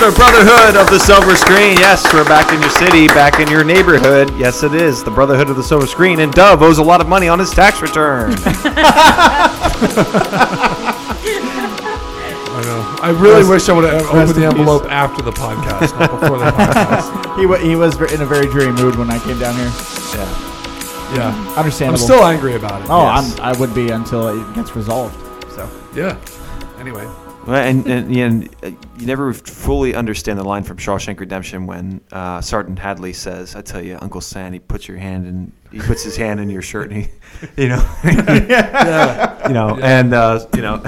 the Brotherhood of the Silver Screen. Yes, we're back in your city, back in your neighborhood. Yes, it is the Brotherhood of the Silver Screen. And Dove owes a lot of money on his tax return. I know. I really wish I would have opened the in envelope after the podcast, not before the podcast. He, wa- he was in a very dreary mood when I came down here. Yeah. Yeah. I'm Understandable. still angry about it. Oh, yes. I'm, I would be until it gets resolved. So Yeah. Anyway. Well, and, and, and you never fully understand the line from Shawshank Redemption when uh, Sergeant Hadley says, "I tell you, Uncle Sam, he puts your hand in, he puts his hand in your shirt, and he, you know, Yeah. you know, and uh, you know,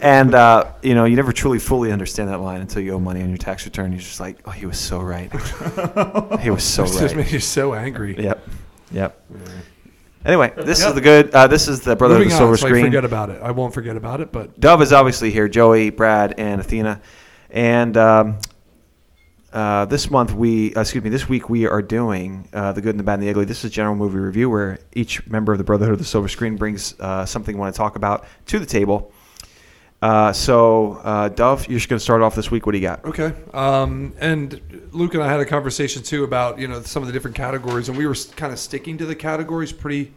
and uh, you know, you never truly fully understand that line until you owe money on your tax return. You're just like, oh, he was so right. he was so It just right. makes you so angry. Yep, yep. Anyway, this Yep. is the good. Uh, this is the brother Moving of the on, silver so I screen. forget about it. I won't forget about it, but Dove is obviously here. Joey, Brad, and Athena. And um, uh, this month we, uh, excuse me, this week we are doing uh, the good and the bad and the ugly. This is a general movie review where each member of the Brotherhood of the Silver Screen brings uh, something they want to talk about to the table. Uh, so, uh, Dove, you're just going to start off this week. What do you got? Okay. Um, and Luke and I had a conversation too about you know some of the different categories, and we were kind of sticking to the categories pretty.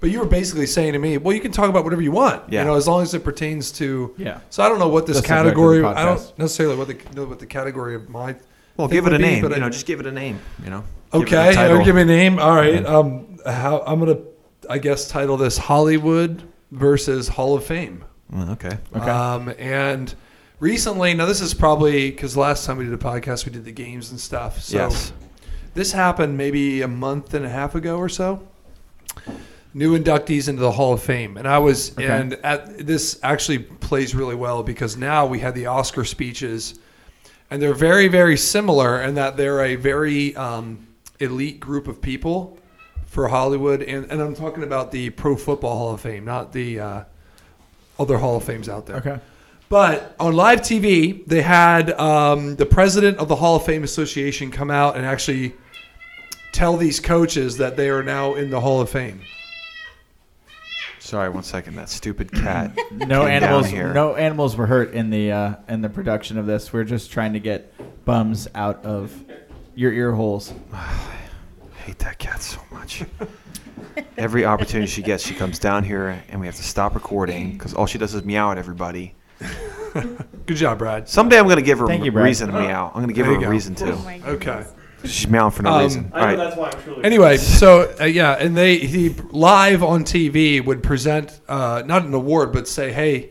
But you were basically saying to me, well, you can talk about whatever you want, Yeah. you know, as long as it pertains to. Yeah. So I don't know what this The subject of the category. I don't necessarily what the know what the category of my. Well, give it would a be, name. but You I- know, just give it a name. You know. Give it a Okay, title. give me a name. All right. Um, how I'm gonna, I guess, title this Hollywood versus Hall of Fame. Mm, okay. Okay. Um, and recently, now this is probably because last time we did a podcast, we did the games and stuff. So yes. this happened maybe a month and a half ago or so. New inductees into the Hall of Fame, and I was, Okay. and at, this actually plays really well because now we had the Oscar speeches, and they're very, very similar in that they're a very um, elite group of people for Hollywood, and, and I'm talking about the Pro Football Hall of Fame, not the uh, other Hall of Fames out there. okay. But on live TV, they had um, the president of the Hall of Fame Association come out and actually tell these coaches that they are now in the Hall of Fame. Sorry, one second. That stupid cat. No came down animals. here. No animals were hurt in the uh, in the production of this. We're just trying to get bums out of your ear holes. I hate that cat so much. Every opportunity she gets, she comes down here, and we have to stop recording because all she does is meow at everybody. Good job, Brad. Someday I'm going to give her Thank a you, Brad. reason to meow. I'm going to give There her a go. reason to. Okay. She's meowing for no Um, reason. All right. why I'm truly. Anyway, so uh, yeah, and they he live on TV would present uh, not an award, but say, hey,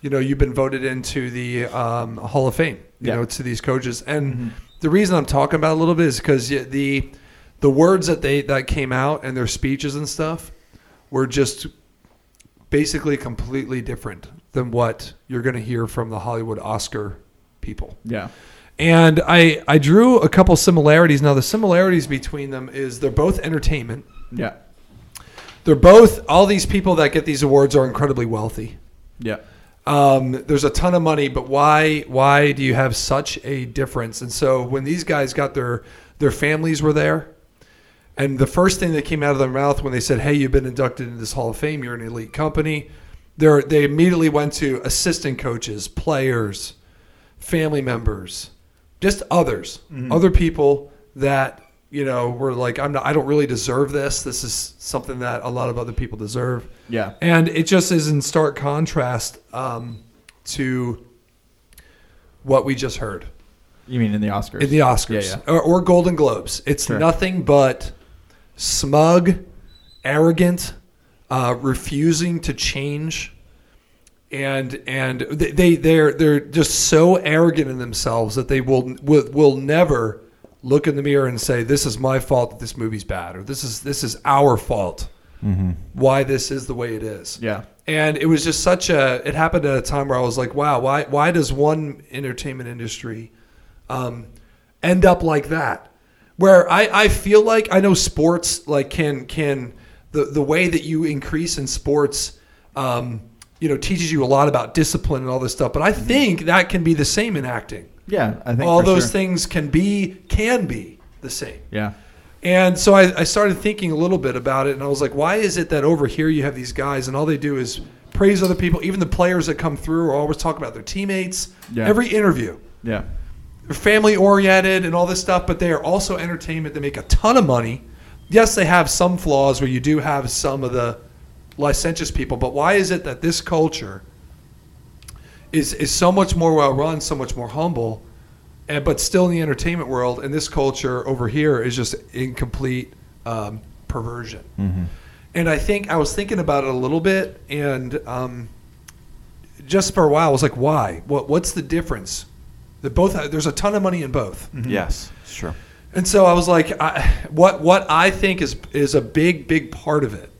you know, you've been voted into the um, Hall of Fame. You Yeah. know, to these coaches, and the reason I'm talking about it a little bit is because the the words that they that came out and their speeches and stuff were just basically completely different than what you're going to hear from the Hollywood Oscar people. Yeah. And I, I drew a couple similarities. Now, the similarities between them is they're both entertainment. Yeah. They're both, all these people that get these awards are incredibly wealthy. Yeah. Um, there's a ton of money, but why why do you have such a difference? And so when these guys got their their families were there, and the first thing that came out of their mouth when they said, "Hey, you've been inducted into this Hall of Fame. You're an elite company," they they immediately went to assistant coaches, players, family members, just others, other people that you know were like, "I'm not. I don't really deserve this. This is something that a lot of other people deserve." Yeah. And it just is in stark contrast um, to what we just heard You mean in the Oscars? in the Oscars Yeah, yeah. Or, or Golden Globes. It's Sure. nothing but smug, arrogant, uh, refusing to change. And and they they they're they're just so arrogant in themselves that they will will, will never look in the mirror and say this is my fault that this movie's bad or this is this is our fault why this is the way it is Yeah. and it was just such a it happened at a time where i was like wow why why does one entertainment industry um, end up like that where I, I feel like i know sports like can can the the way that you increase in sports um, you know teaches you a lot about discipline and all this stuff but i think that can be the same in acting Yeah. I think all those sure. things can be can be the same Yeah. and so I, I started thinking a little bit about it, and I was like, why is it that over here you have these guys, and all they do is praise other people? Even the players that come through are always talking about their teammates. Yeah. Every interview, Yeah. Family oriented and all this stuff, but they are also entertainment. They make a ton of money. Yes, they have some flaws where you do have some of the licentious people, but why is it that this culture is is so much more well run, so much more humble, and but still in the entertainment world, and this culture over here is just incomplete um, perversion. And I think I was thinking about it a little bit, and um, just for a while, I was like, why? What what's the difference? That both uh, there's a ton of money in both. Mm-hmm. Yes, it's true. And so I was like, I, what what I think is is a big big part of it.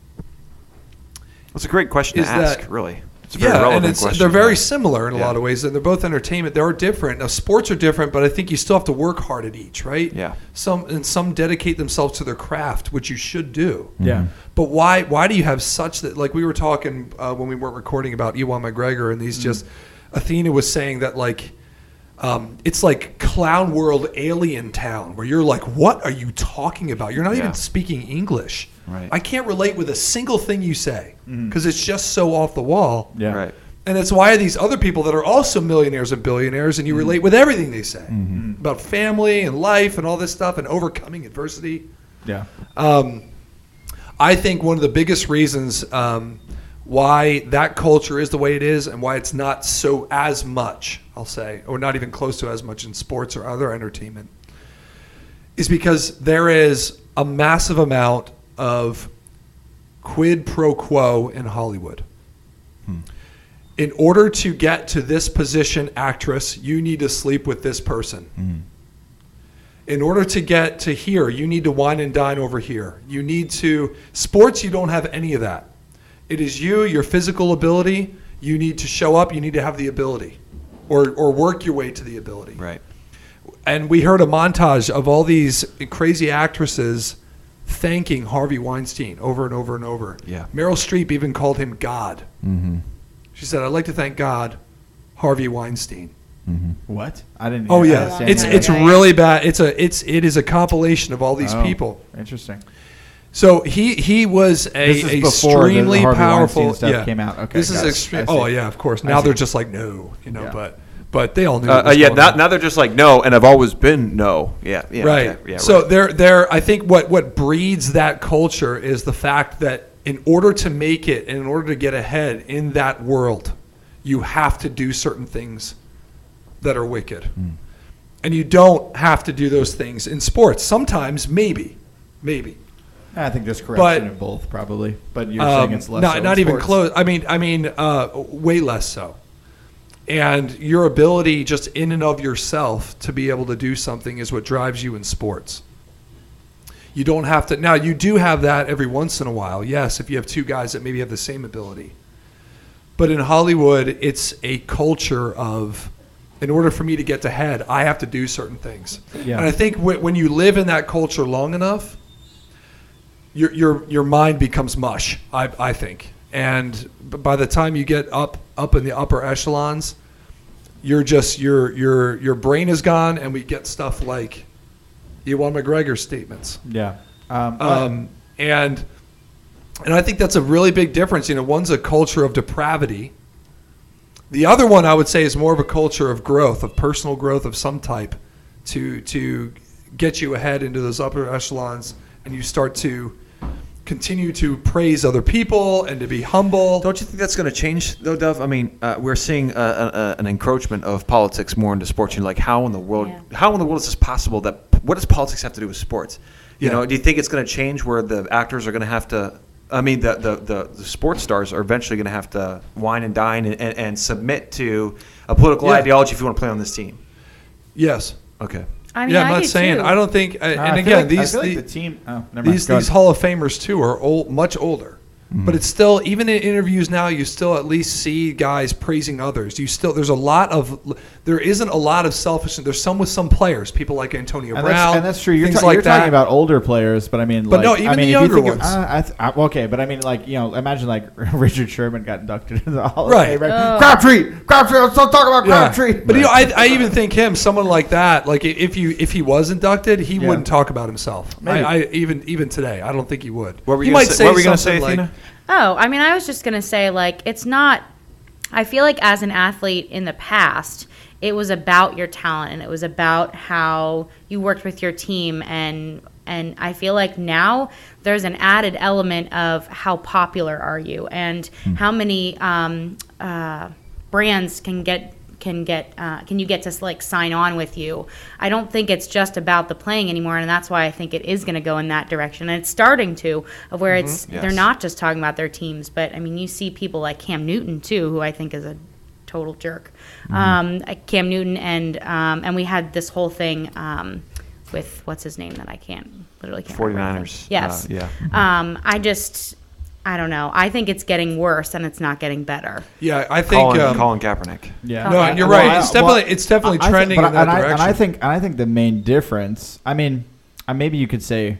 It's a great question Is to ask. that- really, it's a very Yeah, relevant and it's question. they're very Yeah. similar in a Yeah. lot of ways, and they're both entertainment. They are different. Now, sports are different, but I think you still have to work hard at each, right? Yeah. Some and some dedicate themselves to their craft, which you should do. Yeah. Mm-hmm. But why why do you have such that? Like we were talking uh, when we weren't recording about Ewan McGregor, and these mm-hmm. just Athena was saying that like. Um, it's like clown world alien town where you're like what are you talking about you're not Yeah. even speaking english Right. i can't relate with a single thing you say because it's just so off the wall Yeah. Right. and it's why these other people that are also millionaires and billionaires, and you relate with everything they say about family and life and all this stuff and overcoming adversity. Yeah. Um, I think one of the biggest reasons um, why that culture is the way it is and why it's not so as much, I'll say, or not even close to as much in sports or other entertainment, is because there is a massive amount of quid pro quo in Hollywood. Hmm. In order to get to this position, actress, you need to sleep with this person hmm. in order to get to here, you need to wine and dine over here. You need to sports. You don't have any of that. It is you, your physical ability. You need to show up. You need to have the ability, or or work your way to the ability. Right. And we heard a montage of all these crazy actresses thanking Harvey Weinstein over and over and over. Yeah. Meryl Streep even called him God. Mm-hmm. She said, "I'd like to thank God, Harvey Weinstein." Mm-hmm. What? I didn't. Oh I yeah, it's that. it's really bad. It's a it's it is a compilation of all these Oh, people. Interesting. So he he was a This is a before the extremely powerful Weinstein stuff yeah. came out. Okay, this is extreme. Oh yeah, of course. Now they're just like no, you know. Yeah. But but they all knew. Uh, uh, yeah. Now, now they're just like no, and I've always been no. Yeah. yeah right. okay, yeah. so right. they're they're. I think what what breeds that culture is the fact that in order to make it and in order to get ahead in that world, you have to do certain things that are wicked, Hmm. and you don't have to do those things in sports. Sometimes, maybe, maybe. I think there's correction But- in both, probably. But you're Um, saying it's less. not in not even sports. close. I mean, I mean, uh, way less so. And your ability, just in and of yourself, to be able to do something is what drives you in sports. You don't have to. Now, you do have that every once in a while. Yes, if you have two guys that maybe have the same ability. But in Hollywood, it's a culture of, in order for me to get to head, I have to do certain things. Yeah. And I think when, when you live in that culture long enough, your your your mind becomes mush. I I think, and by the time you get up up in the upper echelons, you're just your your your brain is gone, and we get stuff like Ewan McGregor statements. Yeah. Um, Um, and and I think that's a really big difference. You know, one's a culture of depravity. The other one I would say is more of a culture of growth, of personal growth of some type, to to get you ahead into those upper echelons, and you start to continue to praise other people and to be humble. Don't you think that's going to change, though, Dove? I mean, uh, we're seeing uh, uh, uh, an encroachment of politics more into sports. You're like, how in the world? Yeah. How in the world is this possible? That what does politics have to do with sports? You Yeah. know, do you think it's going to change where the actors are going to have to? I mean, the, the, the, the sports stars are eventually going to have to wine and dine and, and, and submit to a political Yeah. ideology if you want to play on this team. Yes. Okay. I mean, yeah, I I'm not do saying. too. I don't think. uh, I and feel again, like- these I feel like the- the team. Oh, never mind. these Go these ahead. Hall of Famers too are old, much older. But it's still even in interviews now, you still at least see guys praising others. You still there's a lot of there isn't a lot of selfishness. There's some with some players, people like Antonio And Brown, that's, and that's true. You're, things ta- like you're that. talking about older players, but I mean, But like, no, I even mean, the if you younger of- ones. uh, I th- I- okay, but I mean, like, you know, imagine like Richard Sherman got inducted into the Hall Right. of Fame. Oh. Crabtree, Crabtree. Let's not talk about Yeah. Crabtree. But you know, I, I even think him, someone like that, like if you if he was inducted, he Yeah. wouldn't talk about himself. Maybe. I, I even even today, I don't think he would. What were you might gonna say, say what were you going to say, something Athena? Oh, I mean, I was just going to say, like, it's not, I feel like as an athlete in the past, it was about your talent and it was about how you worked with your team and and I feel like now there's an added element of how popular are you and how many um, uh, brands can get can get uh, can you get to like sign on with you i don't think it's just about the playing anymore and that's why i think it is going to go in that direction and it's starting to of where it's Yes. they're not just talking about their teams but i mean you see people like cam newton too who i think is a total jerk um, uh, cam newton and um, and we had this whole thing um, with what's his name that i can't literally can't remember his 49ers. name. yes Uh, yeah. um, i just i don't know i think it's getting worse and it's not getting better Yeah, I think. Colin, um, Colin Kaepernick. Yeah. No, Okay. you're right. I- It's definitely well, it's definitely I think- trending but in that and I, direction. And I think and I think the main difference. I mean, uh, maybe you could say,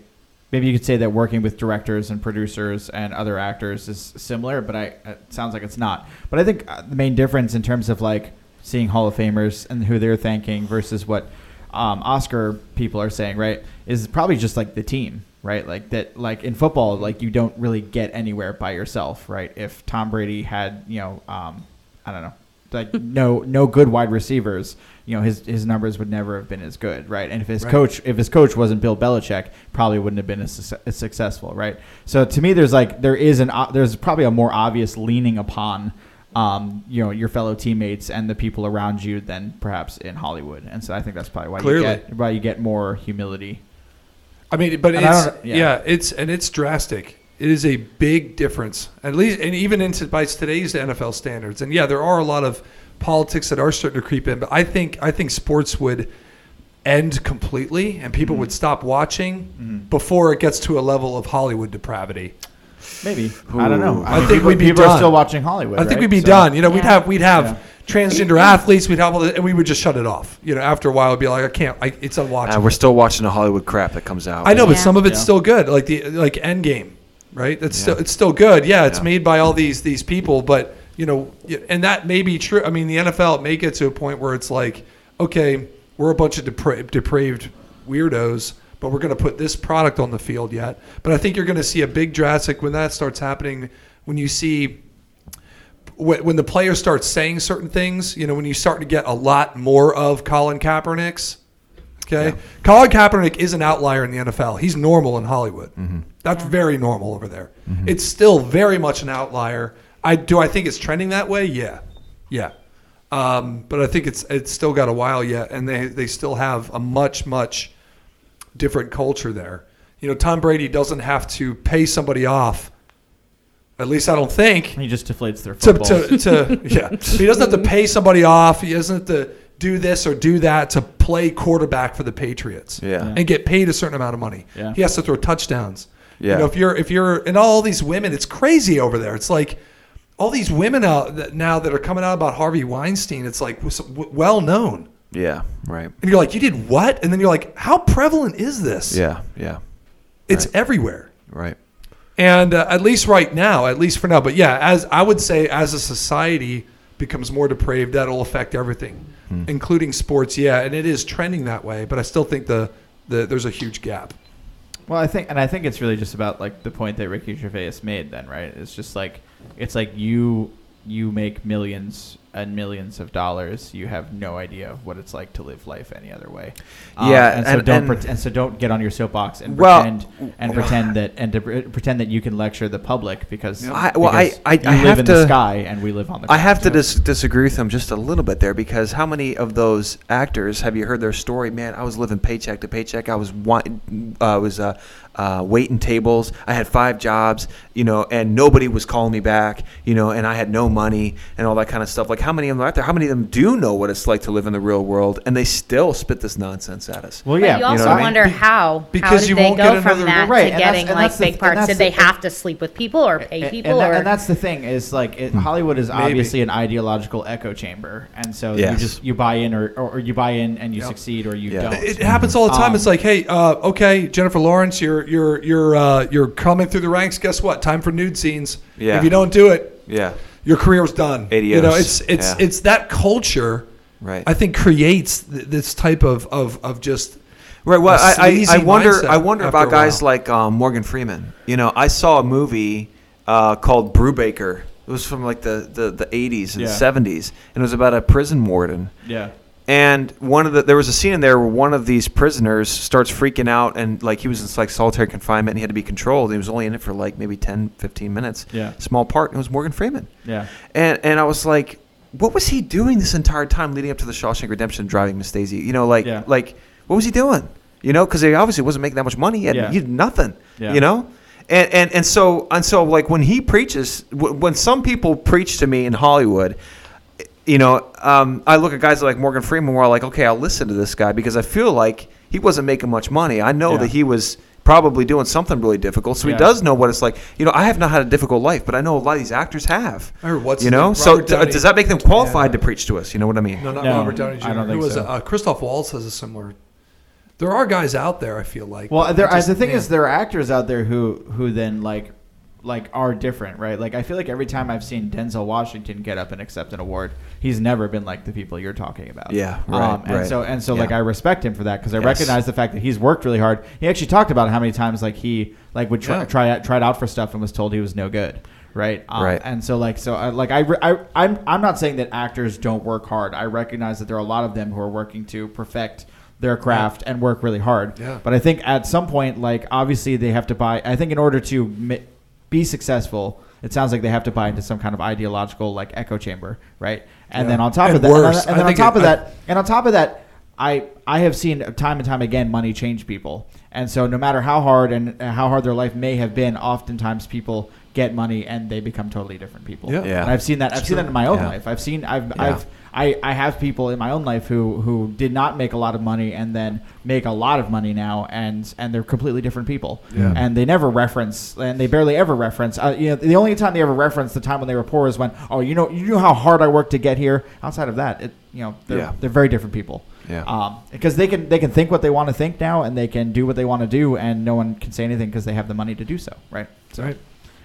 maybe you could say that working with directors and producers and other actors is similar, but I it sounds like it's not. But I think uh, the main difference in terms of like seeing Hall of Famers and who they're thanking versus what um, Oscar people are saying, right, is probably just like the team. Right, like that, like in football, like you don't really get anywhere by yourself, right? If Tom Brady had, you know, um, I don't know, like no no good wide receivers, you know his his numbers would never have been as good, right? And if his Right. coach if his coach wasn't Bill Belichick, probably wouldn't have been as, as successful, right? So to me, there's like there is an o- there's probably a more obvious leaning upon. Um, you know your fellow teammates and the people around you than perhaps in Hollywood, and so I think that's probably why Clearly. you get why you get more humility. I mean, but And it's yeah. yeah. it's and it's drastic. It is a big difference, at least, and even into by today's NFL standards. And yeah, there are a lot of politics that are starting to creep in. But I think I think sports would end completely, and people Mm-hmm. would stop watching before it gets to a level of Hollywood depravity. People, Maybe I don't know. Ooh. I think people, we'd be people are still watching Hollywood. I think right? we'd be So- done. You know, we'd have we'd have Yeah. Transgender athletes, we'd have all the, and we would just shut it off. You know, after a while, it'd be like, I can't. I, it's unwatchable. Uh, we're still watching the Hollywood crap that comes out. I know, but Yeah. some of it's Yeah. still good, like the like Endgame, right? That's Yeah. still it's still good. Yeah, it's Yeah. made by all these these people, but you know, and that may be true. I mean, the NFL may get to a point where it's like, okay, we're a bunch of depra- depraved weirdos, but we're going to put this product on the field yet. But I think you're going to see a big drastic when that starts happening. When you see when, when the players start saying certain things, you know, when you start to get a lot more of Colin Kaepernick's. Okay, Yeah. Colin Kaepernick is an outlier in the NFL. He's normal in Hollywood. Mm-hmm. That's very normal over there. It's still very much an outlier. I do. I think it's trending that way. Yeah, yeah. Um, but I think it's it's still got a while yet, and they they still have a much much different culture there. You know, Tom Brady doesn't have to pay somebody off. At least I don't think He just deflates their to, football. to, to yeah. He doesn't have to pay somebody off. He doesn't have to do this or do that to play quarterback for the Patriots. Yeah. Yeah. And get paid a certain amount of money. Yeah. He has to throw touchdowns. Yeah. You know, if you're if you're and all these women, it's crazy over there. It's like all these women out that now that are coming out about Harvey Weinstein. It's like was- well known. Yeah, right. And you're like, you did what? And then you're like, how prevalent is this? Yeah, yeah, It's everywhere. right. And uh, at least right now, at least for now, but yeah, as I would say, as a society becomes more depraved, that'll affect everything, including sports. Yeah, and it is trending that way. But I still think the, the there's a huge gap. Well, I think, and I think it's really just about like the point that Ricky Gervais made. Then, right? It's just like it's like you you make millions and millions of dollars. You have no idea what it's like to live life any other way. Um, Yeah, and so and- don't and- pret- and so don't get on your soapbox and Well- pretend and pretend that and to pre- pretend that you can lecture the public because, I- well, I- because I- you I live have in to- the sky and we live on the. I have to dis- disagree with him just a little bit there because how many of those actors have you heard their story? Man, I was living paycheck to paycheck. I was wa- uh, was uh, uh, waiting tables. I had five jobs, you know, and nobody was calling me back, you know, and I had no money and all that kind of stuff. Like how many of them are out there? How many of them do know what it's like to live in the real world, and they still spit this nonsense at us? Well, But yeah, you also know what I mean? wonder Be- how. how because did you they won't go get from another- that Right, to getting like that's the- big parts? that's Did the- they have to sleep with people or pay And- people? and, or and that's the thing is like it, Hollywood is Maybe. obviously an ideological echo chamber, and so you just you buy in or, or you buy in and you Yep. succeed or you Yeah. don't. It happens all the time. Um, it's like, hey, uh, okay, Jennifer Lawrence, you're you're you're uh, you're coming through the ranks. Guess what? Time for nude scenes. Yeah. If you don't do it, Yeah, your career was done. You know, it's it's Yeah. it's that culture. right. I think creates th- this type of of of just Right. Well, a I, I, sleazy I wonder. I wonder about guys like um, Morgan Freeman. You know, I saw a movie uh, called Brubaker. It was from like the, the, the 80s and Yeah. 70s, and it was about a prison warden. yeah. And one of the there was a scene in there where one of these prisoners starts freaking out and like he was in like solitary confinement and he had to be controlled. He was only in it for like maybe 10, 15 minutes. Yeah. Small part. And it was Morgan Freeman. Yeah. And and I was like, what was he doing this entire time leading up to the Shawshank Redemption, driving Miss Daisy? You know, like Yeah. like what was he doing? You know, because he obviously wasn't making that much money. He had, Yeah. he had nothing. Yeah. You know. And, and, and so and so like when he preaches when some people preach to me in Hollywood you know, um, I look at guys like Morgan Freeman where I'm like, okay, I'll listen to this guy because I feel like he wasn't making much money. I know Yeah. that he was probably doing something really difficult, so Yeah. he does know what it's like. You know, I have not had a difficult life, but I know a lot of these actors have. I heard what's you know, so d- does that make them qualified Yeah. to preach to us? You know what I mean? No, not No, Robert Downey Jr. I don't think was so. it? Uh, Christoph Waltz has a similar. There are guys out there. I feel like. Well, there, just- the thing man. is, there are actors out there who who then like like are different, right? Like I feel like every time I've seen Denzel Washington get up and accept an award, he's never been like the people you're talking about. Yeah, um, right, and right. so and so like I respect him for that because I Yes. recognize the fact that he's worked really hard. He actually talked about how many times like he like would try Yeah. try out tried out for stuff and was told he was no good. Right, um, Right. and so like so I, like I, I I'm I'm not saying that actors don't work hard. I recognize that there are a lot of them who are working to perfect their craft and work really hard. Yeah. But I think at some point, like obviously they have to buy. I think in order to mi- be successful, it sounds like they have to buy into some kind of ideological like echo chamber, right? And Yeah. then on top And of that, worse. and I then on top it- of I- that, and on top of that, I I have seen uh, time and time again money change people, and so no matter how hard and uh, how hard their life may have been, oftentimes people get money and they become totally different people. Yeah. Yeah. And I've seen that. I've seen that in my own Yeah. life. I've seen. I've. Yeah. I've. I, I have people in my own life who, who did not make a lot of money and then make a lot of money now and and they're completely different people Yeah. and they never reference and they barely ever reference uh, you know the only time they ever reference the time when they were poor is when oh you know you know how hard I worked to get here outside of that it you know they're, Yeah. they're very different people Yeah. um, because they can they can think what they want to think now and they can do what they want to do and no one can say anything because they have the money to do so right so Right.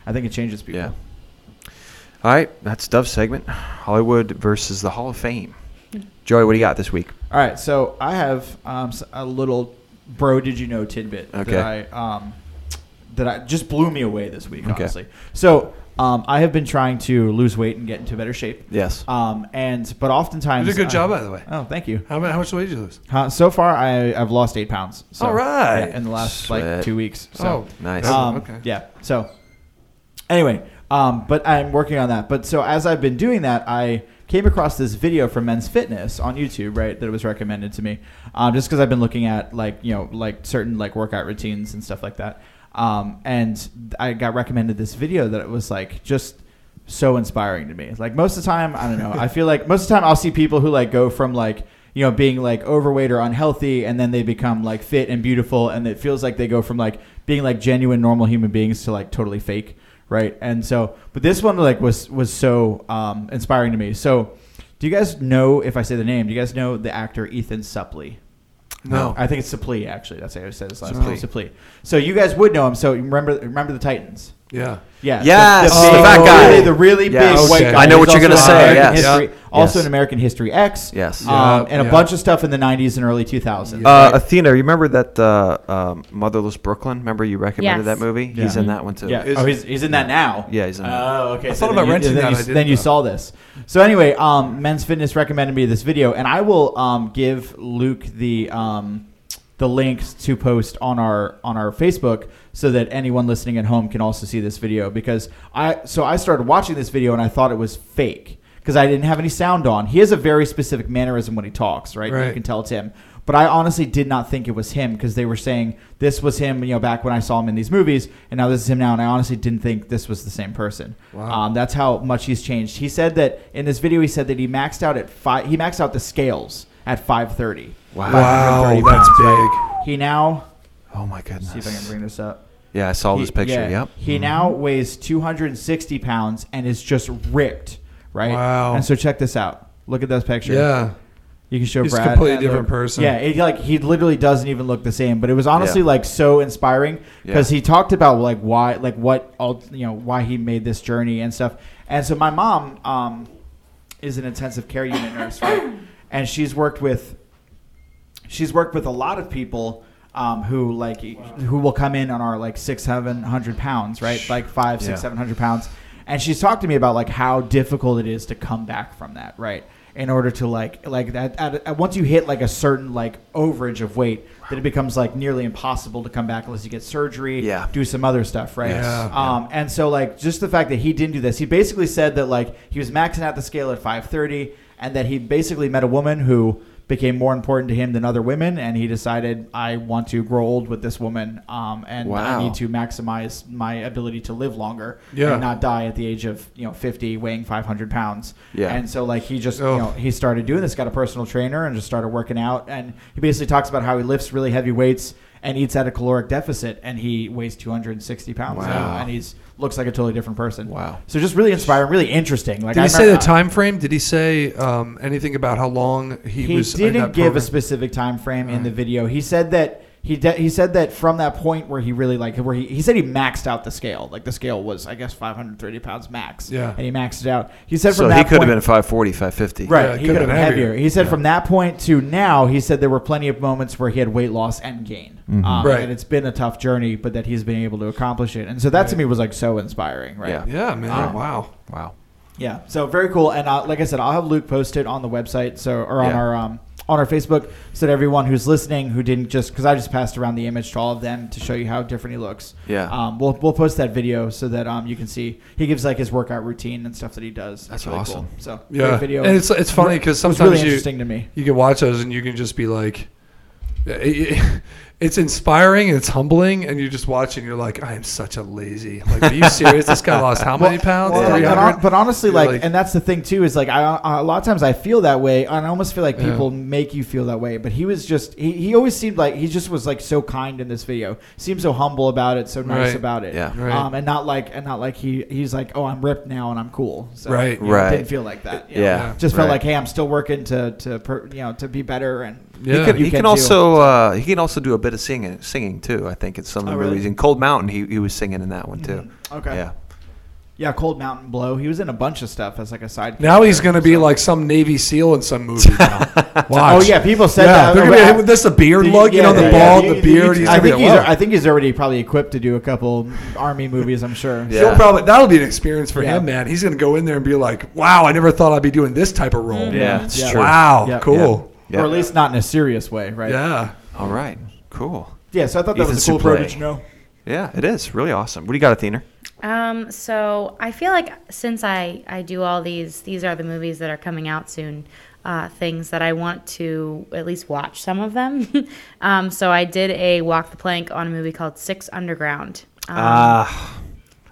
I think it changes people Yeah. All right, that's Dove's segment. Hollywood versus the Hall of Fame. Joey, what do you got this week? All right, so I have um, a little bro. Did you know tidbit Okay. that I um, that I just blew me away this week, Okay. honestly. So um, I have been trying to lose weight and get into better shape. Yes. Um, and but oftentimes You did a good I- job, by the way. Oh, thank you. How, how much weight did you lose? Uh, so far, I, I've lost eight pounds. So, All right. yeah, in the last Sweat. like two weeks. So. oh, nice. Um, okay. Yeah. So, anyway, um, but I'm working on that. But so as I've been doing that, I came across this video from Men's Fitness on YouTube, right? That it was recommended to me, um, just because I've been looking at like you know like certain like workout routines and stuff like that. Um, and I got recommended this video that it was like just so inspiring to me. Like most of the time, I don't know. I feel like most of the time I'll see people who like go from like you know being like overweight or unhealthy, and then they become like fit and beautiful, and it feels like they go from like being like genuine normal human beings to like totally fake, right? And so, but this one like was was so um, inspiring to me. So, do you guys know if I say the name? Do you guys know the actor Ethan Suplee? No. I think it's Suplee actually. That's how I said his last name. Suplee. So you guys would know him. So remember remember the Titans. Yeah. Yeah. Yes, the big- fat guy. Really, the really Yes. big white Okay. guy. I know what you're gonna also say, American yes. History, Also Yes. in American History X. Yes. Um, Yeah, and a yeah. bunch of stuff in the 90s and early 2000s. Uh, right? Athena, you remember that uh, um, Motherless Brooklyn? Remember you recommended Yes. that movie? He's Yeah. in that one too. yeah. Is- oh, he's, he's in that now. Yeah, he's in that. Oh, okay. I so thought then about you- renting then that. You, I didn't, then you saw this. So anyway, um, Men's Fitness recommended me this video, and I will um, give Luke the um, the links to post on our on our Facebook so that anyone listening at home can also see this video because I so I started watching this video and I thought it was fake because I didn't have any sound on. He has a very specific mannerism when he talks, right? You can tell it's him. But I honestly did not think it was him because they were saying this was him, you know, back when I saw him in these movies, and now this is him now. And I honestly didn't think this was the same person. Wow. Um, that's how much he's changed. He said that in this video, he said that he maxed out at five. He maxed out the scales at five thirty. Wow. Wow, that's big. He now Oh my goodness. see goodness. if I can bring this up. Yeah, I saw He- this picture. yeah, Yep. He now weighs 260 pounds and is just ripped, right? Wow. And so check this out. Look at this picture. Yeah. You can show He's a Brad. completely and different look- person. Yeah, it, like he literally doesn't even look the same. But it was honestly Yeah. like so inspiring because Yeah. he talked about like why, like what all you know, why he made this journey and stuff. And so my mom um, is an intensive care unit nurse, right? And she's worked with she's worked with a lot of people um, who like who will come in on our like six seven hundred pounds right like five six Yeah. seven hundred pounds and she's talked to me about like how difficult it is to come back from that right in order to like like that. At, at, once you hit like a certain like overage of weight, then it becomes like nearly impossible to come back unless you get surgery, Yeah. do some other stuff, right? Yeah. Um, and so like just the fact that he didn't do this, he basically said that like he was maxing out the scale at 530, and that he basically met a woman who became more important to him than other women, and he decided I want to grow old with this woman, um, and Wow. I need to maximize my ability to live longer Yeah. and not die at the age of you know 50, weighing 500 pounds. Yeah. And so like he just Oh. you know he started doing this, got a personal trainer, and just started working out, and he basically talks about how he lifts really heavy weights and eats at a caloric deficit, and he weighs 260 pounds Wow. now, and he's looks like a totally different person. Wow. So just really inspiring, really interesting. Like Did I he say the remember- time frame? Did he say um, anything about how long he, He was? in didn't give a specific time frame in the video. He said that he de- he said that from that point where he really like where he, he said he maxed out the scale. Like the scale was I guess 530 pounds max. Yeah. And he maxed it out. He said from So that he could have been 540, 550. Right, Yeah, he could've could have been been heavier. heavier. He said from that point to now, he said there were plenty of moments where he had weight loss and gain. Mm-hmm. Um, Right. And it's been a tough journey, but that he's been able to accomplish it. And so that to me was like so inspiring, right? Yeah. Yeah, man. Um, wow. Wow. Yeah. So very cool. And uh, like I said, I'll have Luke post it on the website, so or on Yeah. our um, on our Facebook, so that everyone who's listening who didn't just because I just passed around the image to all of them to show you how different he looks. Yeah. Um, we'll we'll post that video so that um you can see he gives like his workout routine and stuff that he does. That's really awesome. Cool. So Yeah, great video. and it's it's funny because It sometimes really you interesting to me. you can watch those and you can just be like, it's inspiring and it's humbling, and you just watch and you're like, I am such a lazy. Like, are you serious? this guy lost how many pounds? Well, Three but, but honestly, like, like- and that's the thing too is like, I a lot of times I feel that way, and I almost feel like Yeah. people make you feel that way. But he was just, he, he always seemed like he just was like so kind in this video. Seemed so humble about it, so nice Right. about it. Yeah. Right. Um, and not like, and not like he he's like, oh, I'm ripped now and I'm cool. So, Right. you know, Right. Didn't feel like that. you know. Yeah. Just felt Right. like, hey, I'm still working to to per, you know to be better and Yeah. He, could, You he can can also uh, he can also do a bit of singing singing too. I think in some of the Oh, really? movies. In Cold Mountain, he, he was singing in that one too. okay. Yeah. Yeah, Cold Mountain Blow. He was in a bunch of stuff as like a side. Now he's going to be like some Navy SEAL in some movie now. Watch. Oh yeah, people said yeah, that. they're gonna be, I- with this a beard Did look, you know, the yeah, bald, yeah. the beard. He's I think be he's. like, I think he's already probably equipped to do a couple army movies. I'm sure. Yeah. He'll probably that'll be an experience for Yeah. him, man. He's gonna go in there and be like, "Wow, I never thought I'd be doing this type of role." Yeah, it's Yeah. true. Wow, Yeah. cool. Yeah. Or at least not in a serious way, right? Yeah. All right. Cool. Yeah. So I thought that Ethan was a cool Suplee. pro. Did you know? Yeah, it is really awesome. What do you got, Athena? Um, so I feel like since I, I do all these, these are the movies that are coming out soon, uh, things that I want to at least watch some of them. um, so I did a walk the plank on a movie called Six Underground. Um, Ah,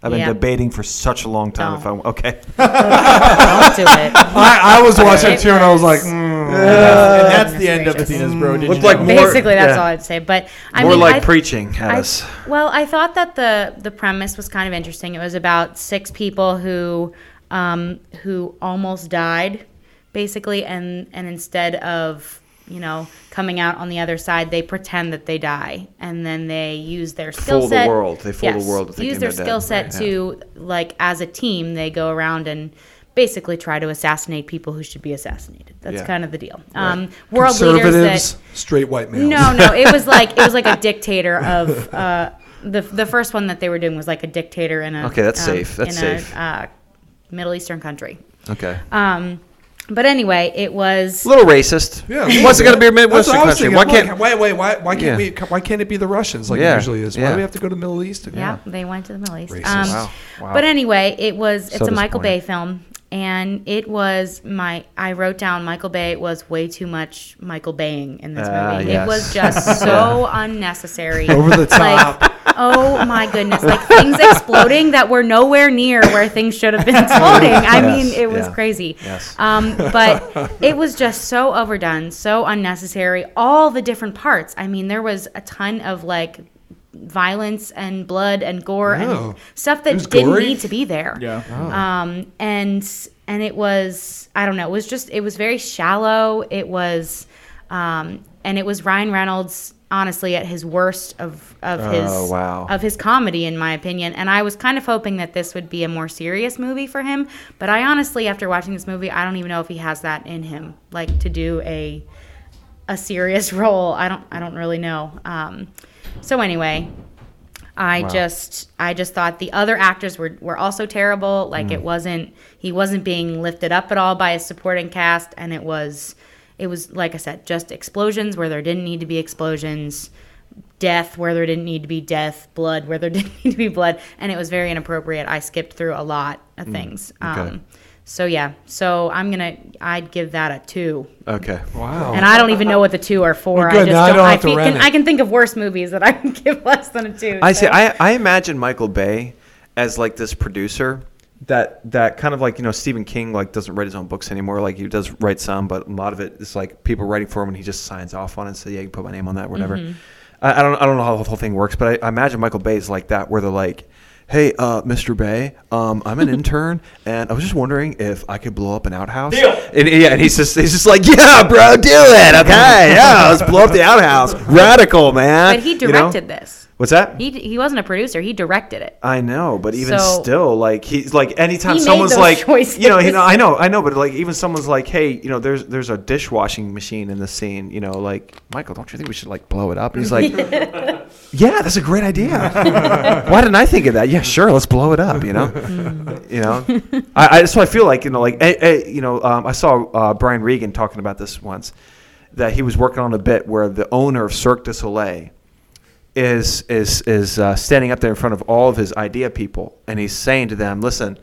I've been yeah. debating for such a long time. If I Don't. okay, don't do it. I, I was watching It too, and I was like, was- mm. and that's the end of gracious. Athena's bro. Did Looked you like know? more- Basically, that's yeah. all I'd say. But I more mean, like I, preaching at I- us. Well, I thought that the the premise was kind of interesting. It was about six people who um, who almost died, basically, and and instead of you know coming out on the other side, they pretend that they die, and then they use their skill Fool the set. world. They fool the world into Use their skill set Right, to like as a team, they go around and basically try to assassinate people who should be assassinated. That's Yeah. kind of the deal. Um, world leaders that straight white males. no, no, it was like it was like a dictator of uh, the the first one that they were doing was like a dictator in a Okay, that's um, safe. That's in safe. a uh, Middle Eastern country. Okay, Um, but anyway, it was a little racist. Yeah, What's it going to be a That's Midwestern what country? Why can't? like, wait, wait, why, why can't Yeah. we? Why can't it be the Russians like Yeah, it usually is? Why yeah. do we have to go to the Middle East? Again? Yeah, they went to the Middle East. Um, Wow. Wow. But anyway, it was it's So a Michael. Bay film, and it was my I wrote down Michael Bay was way too much Michael Baying in this Ah, movie. yes. It was just so unnecessary. Over the top. Like, oh my goodness, like things exploding that were nowhere near where things should have been exploding. I Yes, mean, it was yeah. crazy. Yes. Um, but it was just so overdone, so unnecessary. All the different parts. I mean, there was a ton of like violence and blood and gore Oh. and stuff that didn't gory? need to be there. Yeah. Um, and and it was I don't know. It was just it was very shallow. It was, um, and it was Ryan Reynolds honestly at his worst of of his Oh, wow. of his comedy in my opinion. And I was kind of hoping that this would be a more serious movie for him. But I honestly, after watching this movie, I don't even know if he has that in him, like to do a a serious role. I don't I don't really know. Um, so anyway, I Wow. just I just thought the other actors were, were also terrible. Like Mm. it wasn't he wasn't being lifted up at all by his supporting cast and it was it was like I said, just explosions where there didn't need to be explosions, death where there didn't need to be death, blood where there didn't need to be blood, and it was very inappropriate. I skipped through a lot of things. Mm. okay. Um so yeah, so I'm gonna I'd give that a two. Okay. Wow. And I don't even know what the two are for. Well, good, I just now don't. don't I, have fe- rent can. I can think of worse movies that I can give less than a two. I see. I, I imagine Michael Bay as like this producer that that kind of like you know Stephen King like doesn't write his own books anymore. Like he does write some, but a lot of it is like people writing for him, and he just signs off on it and say, "Yeah, you can put my name on that, whatever." Mm-hmm. I, I don't I don't know how the whole thing works, but I, I imagine Michael Bay is like that, where they're like. Hey, uh, Mr. Bay, um, I'm an intern, and I was just wondering if I could blow up an outhouse. And, yeah, and he's just he's just like, yeah, bro, do it. Okay, yeah, let's blow up the outhouse. Radical, man. but he You know? directed this. What's that? He he wasn't a producer. He directed it. I know, but even So- still, like he's like anytime He someone's like, choices. you know, you know, I know, I know, but like even someone's like, hey, you know, there's there's a dishwashing machine in the scene, you know, like Michael, don't you think we should like blow it up? And he's like, yeah, that's a great idea. Why didn't I think of that? Yeah, sure, let's blow it up. You know, you know, I, I so I feel like you know, like eh, eh, you know, um, I saw uh, Brian Regan talking about this once that he was working on a bit where the owner of Cirque du Soleil is is is uh, standing up there in front of all of his idea people, and he's saying to them, "Listen,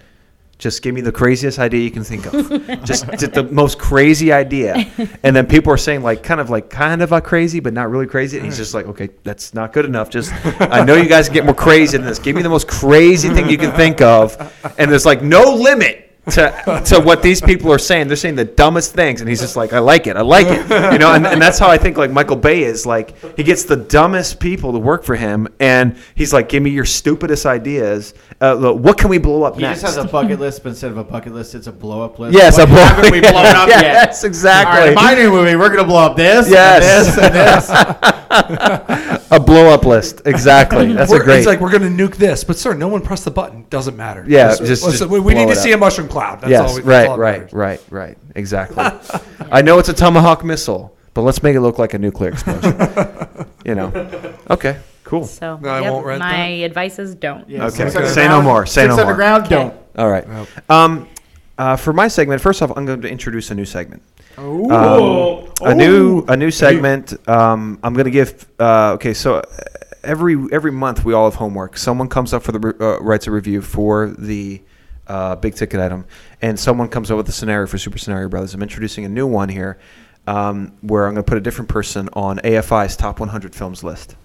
just give me the craziest idea you can think of, just, just the most crazy idea." And then people are saying like, kind of like, kind of a crazy, but not really crazy. And he's just like, "Okay, that's not good enough. Just I know you guys can get more crazy than this. Give me the most crazy thing you can think of." And there's like no limit to to what these people are saying. They're saying the dumbest things, and he's just like, I like it, I like it, you know. And, and that's how I think like Michael Bay is like he gets the dumbest people to work for him, and he's like, give me your stupidest ideas. Uh, look, what can we blow up He next? just has a bucket list, but instead of a bucket list, it's a blow up list. yes, What a blow. haven't we blown up yet? yes, exactly. All right, my new movie, we're gonna blow up this, Yes. and this, and this. a blow up list. Exactly. That's a We're- great. It's like we're going to nuke this, but sir, no one pressed the button. Doesn't matter. Yeah, Let's- just- let's- just we, we need to it see up. a mushroom cloud. That's yes, all we, that's right, all that right, matters. right, right. Exactly. I know it's a tomahawk missile, but let's make it look like a nuclear explosion. you know. Okay. Cool. So No, I yep, won't rent my that. advice is don't. Yeah, Okay. six Say underground- no more. Say six no more. underground, don't. All right. Yep. Um, uh, for my segment, first off, I'm going to introduce a new segment. Um, a new a new segment. Um, I'm going to give. Uh, okay, so every every month we all have homework. Someone comes up for the uh, writes a review for the uh, big ticket item, and someone comes up with a scenario for Super Scenario Brothers. I'm introducing a new one here, um, where I'm going to put a different person on AFI's top 100 films list.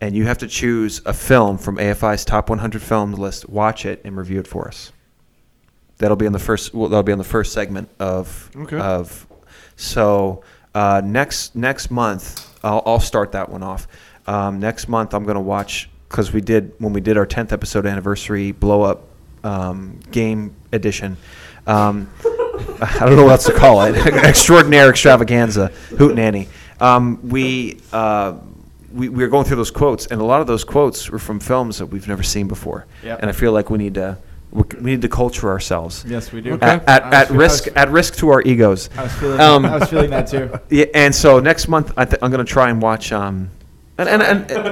And you have to choose a film from AFI's top 100 films list, watch it, and review it for us. That'll be in the first. Well, that'll be on the first segment of Okay. of. So uh, next next month, I'll, I'll start that one off. Um, next month, I'm gonna watch because we did when we did our 10th episode anniversary blow up um, game edition. Um, I don't know what else to call it. Extraordinaire extravaganza, hoot nanny. Um, we. Uh, we, we were going through those quotes, and a lot of those quotes were from films that we've never seen before. Yep. And I feel like we need to we need to culture ourselves Yes, we do. Okay. at, at, at fe- risk was- at risk to our egos. I was feeling. Um, I was feeling that too. Yeah, and so next month I th- I'm going to try and watch. Um, and, and, and, I'm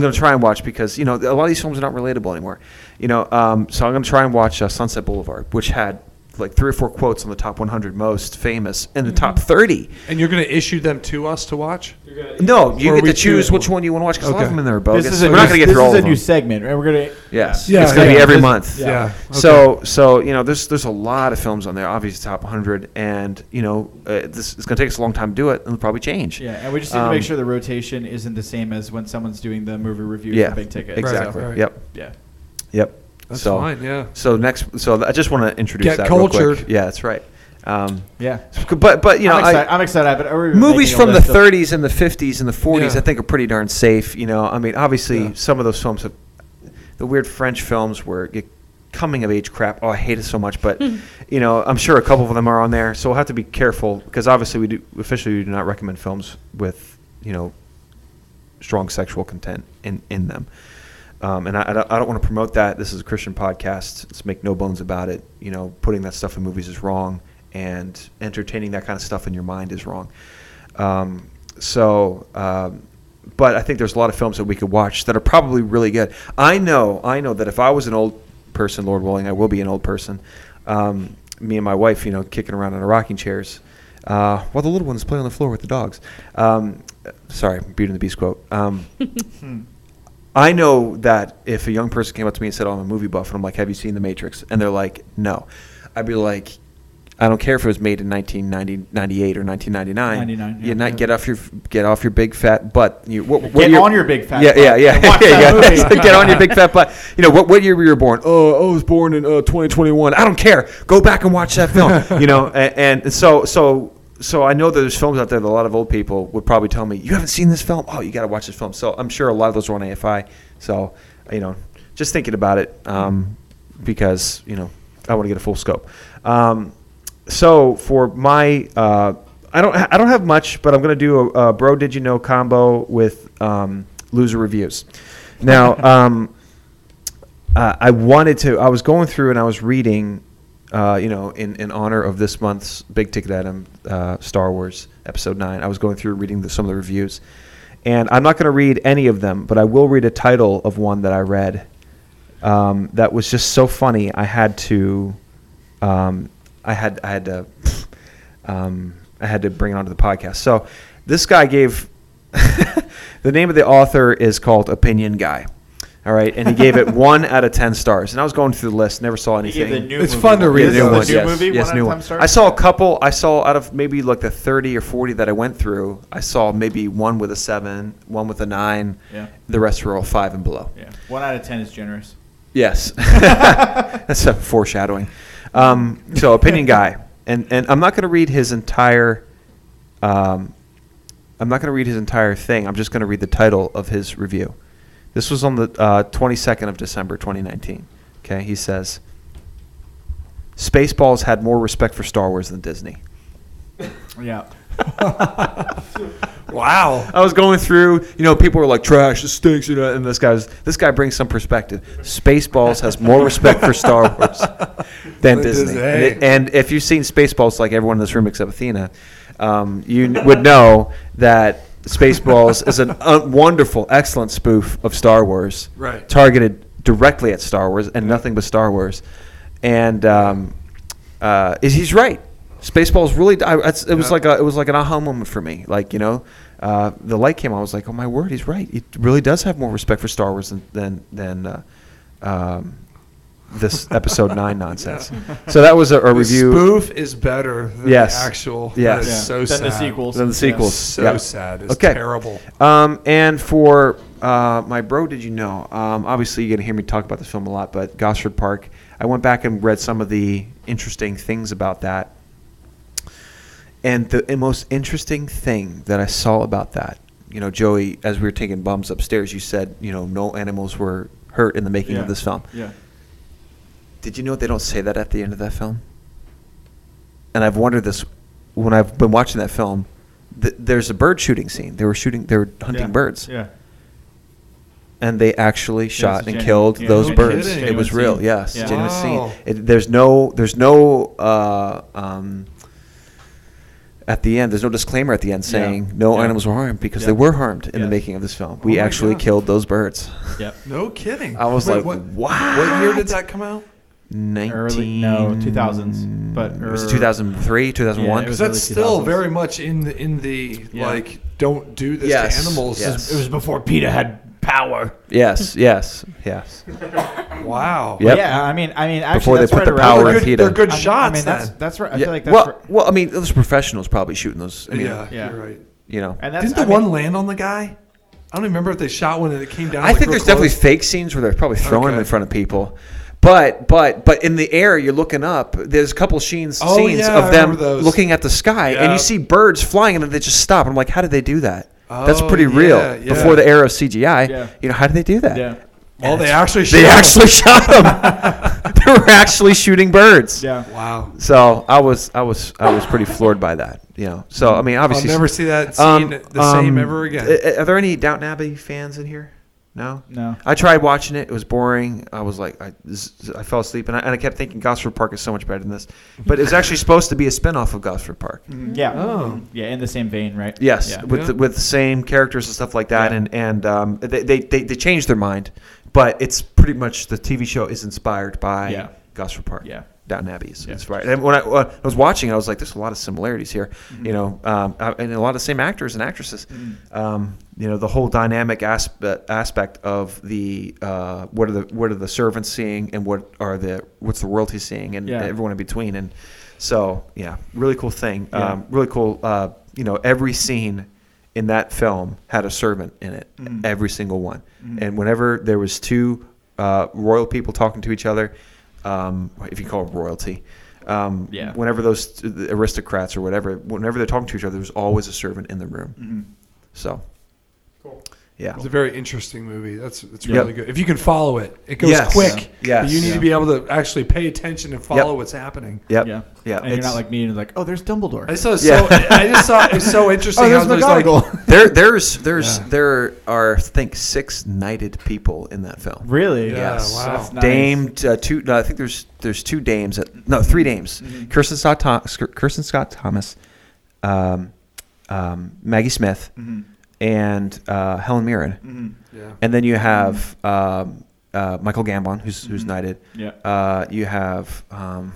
going to try and watch because you know a lot of these films are not relatable anymore. You know, um, so I'm going to try and watch uh, Sunset Boulevard, which had like three or four quotes on the top 100 most famous and the top 30. And you're going to issue them to us to watch? No, you Or get to choose choose which one? one you want to watch because a lot of them in there are bogus. This is a We're new, not going to get through all of them. This is a new them. segment, right? We're gonna. Yes, Yeah, it's going to yeah. be every This- month. Yeah. Yeah. So, so you know, there's there's a lot of films on there. Obviously, top 100, and you know, uh, this is going to take us a long time to do it, and it'll probably change. Yeah, and we just need to make Um, sure the rotation isn't the same as when someone's doing the movie review Yeah, for Big Ticket. exactly. Right. Yep, Yeah. yep. That's so, fine, yeah. So next, so I just want to introduce Get that real quick. cultured. Yeah, that's right. Um, Yeah. but but you know, I'm, I- excited, I'm excited. But we're movies from the of- 30s and the 50s and the 40s, Yeah. I think, are pretty darn safe. You know, I mean, obviously, Yeah. some of those films, have, the weird French films, were coming of age crap. Oh, I hate it so much. But you know, I'm sure a couple of them are on there, so we'll have to be careful because obviously, we do officially we do not recommend films with you know strong sexual content in in them. Um, and I, I don't, want to promote that. This is a Christian podcast. Let's make no bones about it. You know, putting that stuff in movies is wrong, and entertaining that kind of stuff in your mind is wrong. Um, so, um, but I think there's a lot of films that we could watch that are probably really good. I know, I know that if I was an old person, Lord willing, I will be an old person. Um, me and my wife, you know, kicking around in our rocking chairs, uh, while the little ones play on the floor with the dogs. Um, sorry, Beauty and the Beast quote. I know that if a young person came up to me and said, "Oh, I'm a movie buff," and I'm like, "Have you seen The Matrix?" and they're like, "No," I'd be like, "I don't care if it was made in 1998 or 1999. 99, you yeah. not get off your get off your big fat butt. You what, what Get year- on your big fat yeah, butt yeah, yeah, yeah, yeah. get on your big fat butt. You know what? What year were you born? Oh, I was born in uh, 2021. I don't care. Go back and watch that film. you know, and, and so so so I know that there's films out there that a lot of old people would probably tell me, "You haven't seen this film? Oh, you got to watch this film." So I'm sure a lot of those are on AFI. So you know, just thinking about it um, because you know I want to get a full scope. Um, so for my, uh, I don't I don't have much, but I'm going to do a, a bro did you know combo with um, loser reviews. Now. Um, uh, I wanted to. I was going through and I was reading, uh, you know, in, in honor of this month's big ticket item, uh, Star Wars Episode Nine. I was going through reading the, some of the reviews, and I'm not going to read any of them, but I will read a title of one that I read um, that was just so funny. I had to, um, I had I had to, um, I had to bring it onto the podcast. So this guy gave the name of the author is called Opinion Guy. All right, and he gave it one out of ten stars. And I was going through the list, never saw He anything. gave the new It's movie fun to read the new those. one, yes, movie, yes, one new out of one. stars? I saw a couple. I saw out of maybe like the thirty or forty that I went through. I saw maybe one with a seven, one with a nine. Yeah. The rest were all five and below. Yeah, one out of ten is generous. Yes, that's a foreshadowing. Um, so, opinion guy, and and I'm not going to read his entire. Um, I'm not going to read his entire thing. I'm just going to read the title of his review. This was on the uh, 22nd of December, 2019. Okay, he says, "Spaceballs had more respect for Star Wars than Disney." Yeah. Wow. I was going through, you know, people were like, "Trash, this stinks," you know, and this guy's this guy brings some perspective. Spaceballs has more respect for Star Wars than Than Disney. Disney. And, it- and if you've seen Spaceballs, like everyone in this room except Athena, um, you would know that Spaceballs is a un- wonderful, excellent spoof of Star Wars, Right. targeted directly at Star Wars and nothing but Star Wars. And um, uh, is he's right. Spaceballs really. I, it's- it was Yeah. like a, it was like an aha moment for me. Like you know, uh, the light came on. I was like, oh my word, he's right. He really does have more respect for Star Wars than than, than uh, um, this episode nine nonsense. So that was a, a The review. spoof is better than Yes. the actual. Yes. That is Yeah. so Then sad. the sequels. Than the sequels. So Yeah. sad. It's Okay. terrible. Um, and for uh, my bro, did you know? Um, obviously, you're gonna hear me talk about this film a lot, but Gosford Park. I went back and read some of the interesting things about that. And the, the most interesting thing that I saw about that, you know, Joey, as we were taking bums upstairs, you said, you know, no animals were hurt in the making Yeah. of this film. Yeah. Did you know they don't say that at the end of that film? And I've wondered this when I've been watching that film. Th- there's a bird shooting scene. They were shooting. They were hunting Yeah. birds, Yeah. and they actually shot it's and genuine- killed yeah, those no birds. kidding. It was Genuine real. scene. Yes, Yeah. genuine Wow. scene. It, there's no. There's no. Uh, um, at the end, there's no disclaimer at the end saying no Yeah. animals were harmed because Yeah. they were harmed in the making of this film. Oh We my actually God. killed those birds. Yep. No kidding. I was Wait, like, what, what? What year did that come out? 19, Early- no, 2000s, but- it was er, 2003, 2001. Yeah, Because that's early still 2000s. very much in the in the Yeah. like don't do this Yes. to animals. Yes. It was before PETA had power. yes, yes, yes. Wow. Yep. Yeah, I mean, I mean, actually, Before they put right the power where- they're in peter they're good I mean- shots. I mean, that's that's right. I Yeah, feel like that's well, where- well, I mean, those professionals probably shooting those. I mean, yeah, Yeah. you're right. you know, and that's Didn't the I mean, one land on the guy? I don't remember if they shot one and it came down. I like, think real there's definitely fake scenes where they're probably throwing them in front of people. But but but in the air, you're looking up. There's a couple scenes Oh, scenes yeah, of them looking at the sky, and you see birds flying, and then they just stop. I'm like, how did they do that? That's Oh, pretty yeah, real. yeah. Before the era of CGI, Yeah. you know, how did they do that? Yeah. Well, they actually shot. They him. actually shot them. they were actually shooting birds. Yeah. Wow. So I was I was I was pretty floored by that. You know. So I mean, I'll obviously, never see that scene um, the same um, ever again. Are there any Downton Abbey fans in here? No. No. I tried watching it. It was boring. I was like, I, this, I fell asleep, and I, and I kept thinking Gosford Park is so much better than this. But it was actually supposed to be a spin-off of Gosford Park. Yeah. Oh. Yeah, in the same vein, right? Yes, Yeah. with Yeah. The, with the same characters and stuff like that, Yeah. and and um, they, they, they they changed their mind, but it's pretty much the TV show is inspired by Yeah. Gosford Park. Yeah. Downton Abbey is Yeah. inspired. And when I, when I was watching, it, I was like, "There's a lot of similarities here," Mm-hmm. you know, um, uh, and a lot of same actors and actresses. Um, you know, the whole dynamic aspect aspect of the uh, what are the what are the servants seeing, and what are the what's the royalty seeing, and Yeah. everyone in between, and so yeah, really cool thing. Yeah. Um, really cool. Uh, you know, every scene in that film had a servant in it, Mhm. every single one. Mhm. And whenever there was two uh, royal people talking to each other, um, if you call it royalty, um, Yeah. whenever those the aristocrats or whatever, whenever they're talking to each other, there's always a servant in the room. Mhm. So, Cool. Yeah. It's a very interesting movie. That's it's Yep. really good. If you can follow it, it goes Yes. quick. Yes. You need Yeah. to be able to actually pay attention and follow what's happening. Yep. Yeah. Yeah. And you're it's- not like me and like, oh, there's Dumbledore. I just thought it Yeah. so. I just thought it's so interesting. oh, how there's there's like, there, there's, there's, Yeah. there are, I think, six knighted people in that film. really? Yeah, Yes. wow. That's nice. Dame, uh, two. No, I think there's there's two dames. At, no, three dames. Mhm. Kirsten Scott, Thomas, Kirsten Scott Thomas, um, um, Maggie Smith, Mhm. And uh, Helen Mirren. Mhm. yeah. And then you have um, uh, Michael Gambon, who's who's Mhm. knighted. Yeah. Uh, you have um,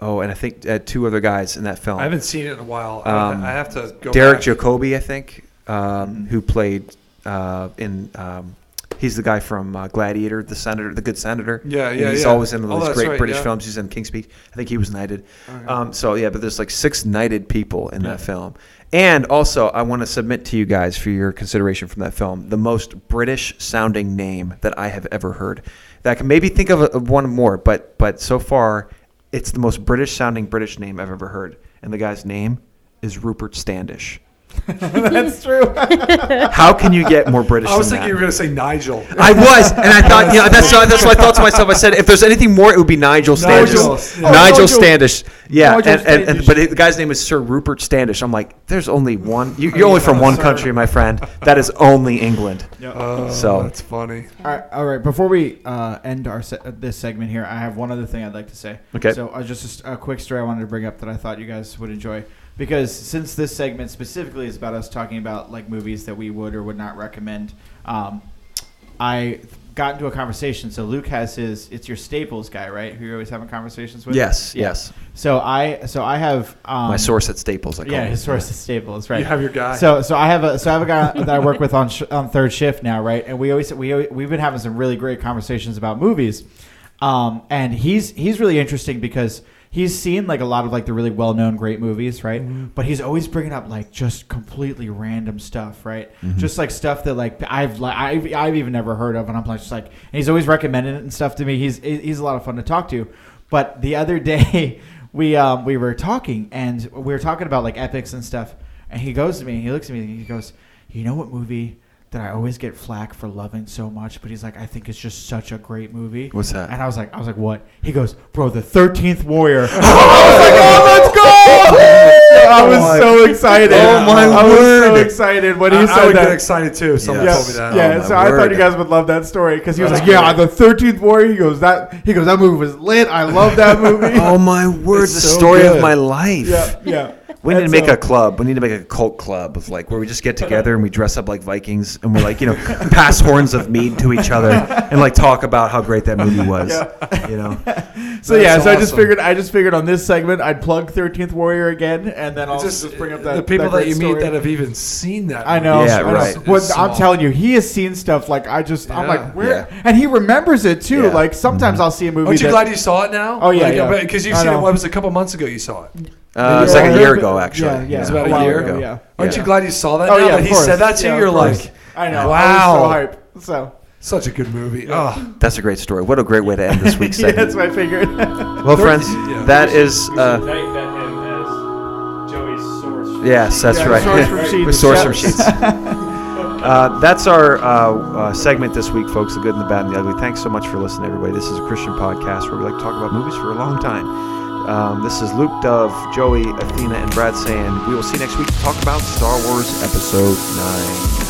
oh, and I think uh, two other guys in that film. I haven't seen it in a while. Um, I, have to go. Derek back. Jacobi, I think, um, Mhm. who played uh, in. Um, he's the guy from uh, Gladiator, the senator, the good senator. Yeah, And yeah, He's yeah. always in Oh, those that's great right, British yeah. films. He's in King's Speech. I think he was knighted. Okay. Um, so yeah, but there's like six knighted people in Yeah. that film. And also, I want to submit to you guys for your consideration from that film the most British sounding name that I have ever heard. That I can maybe think of, a, of one more, but but so far, it's the most British sounding British name I've ever heard. And the guy's name is Rupert Standish. That's true. How can you get more British? I was than thinking you were going to say Nigel. I was, and I thought, you know, that's that's what I thought to myself. I said, if there's anything more, it would be Nigel Standish. Nigel, yeah. Nigel Nigel- Standish. Yeah, Nigel and, and, and Standish. but the guy's name is Sir Rupert Standish. I'm like, there's only one. You, Oh, you're only yeah, from one sir. country, my friend. That is only England. Oh, So- that's funny. All right, all right. Before we uh, end our se- this segment here, I have one other thing I'd like to say. Okay. So uh, just a quick story I wanted to bring up that I thought you guys would enjoy, because since this segment specifically is about us talking about like movies that we would or would not recommend, um, I got into a conversation. So Luke has his it's your Staples guy, right? Who you're always having conversations with. Yes, Yeah. yes. So I so I have um, my source at Staples. I call Yeah, him. his source is Staples, right? You have your guy. So, so I have a so I have a guy that I work with on sh- on third shift now, right? And we always we always, we've been having some really great conversations about movies, um, and he's he's really interesting because he's seen like a lot of like the really well known great movies, right? But he's always bringing up like just completely random stuff, right? Just like stuff that like I've like I've, I've even never heard of, and I'm like just like and he's always recommending it and stuff to me. He's he's a lot of fun to talk to. But the other day we um we were talking and we were talking about like epics and stuff, and he goes to me, and he looks at me, and he goes, "You know what movie?" That I always get flack for loving so much, but he's like, I think it's just such a great movie. What's that? And I was like, I was like, what? He goes, bro, the Thirteenth Warrior. I was like, oh, let's go! I was oh my- so excited. Oh, my word. I was so word. excited when he I, I said would that. get excited too. Someone Yes. told me that. Yeah, Oh, so I thought you guys would love that story because he was That's like, "Yeah, the Thirteenth Warrior." He goes, "That he goes, that movie was lit. I love that movie." Oh my word! It's the so story good. of my life. yeah, yeah. We need to make so- a club. We need to make a cult club of like where we just get together and we dress up like Vikings and we're like you know pass horns of mead to each other and like talk about how great that movie was. Yeah. You know, So yeah, That's so I just figured I just figured on this segment I'd plug Thirteenth Warrior again, and then I'll It's just, bring up that the people that, great you meet that have even seen that. I know. Yeah, I know. right. What It's I'm telling you, he has seen stuff like I just. I'm like, where? Yeah. And he remembers it too. Yeah. Mm-hmm. Like sometimes I'll see a movie. Aren't you that- glad you saw it now? Oh, yeah, yeah. Because you've I seen it. What was a couple months ago? You saw it. Uh, it's like a year ago actually. Yeah, yeah. It's about a while year ago. Yeah. Aren't Yeah. you glad you saw that? Oh now yeah, that of he course. said that to Yeah, you. You're like, I know. Wow. I was so hype. So such a good movie. Oh, That's a great story. What a great way to end this week's yeah, that's what I figured. well, friends, Yeah. that is. We Uh, should thank that him as Joey's source. yes, that's Yeah, right. source from Sheetz. Source from Sheetz. Uh, that's our uh, uh, segment this week, folks. The good and the bad and the ugly. Thanks so much for listening, everybody. This is a Christian podcast where we like to talk about movies for a long time. Um, this is Luke Dove, Joey, Athena, and Brad saying we will see you next week to talk about Star Wars Episode 9.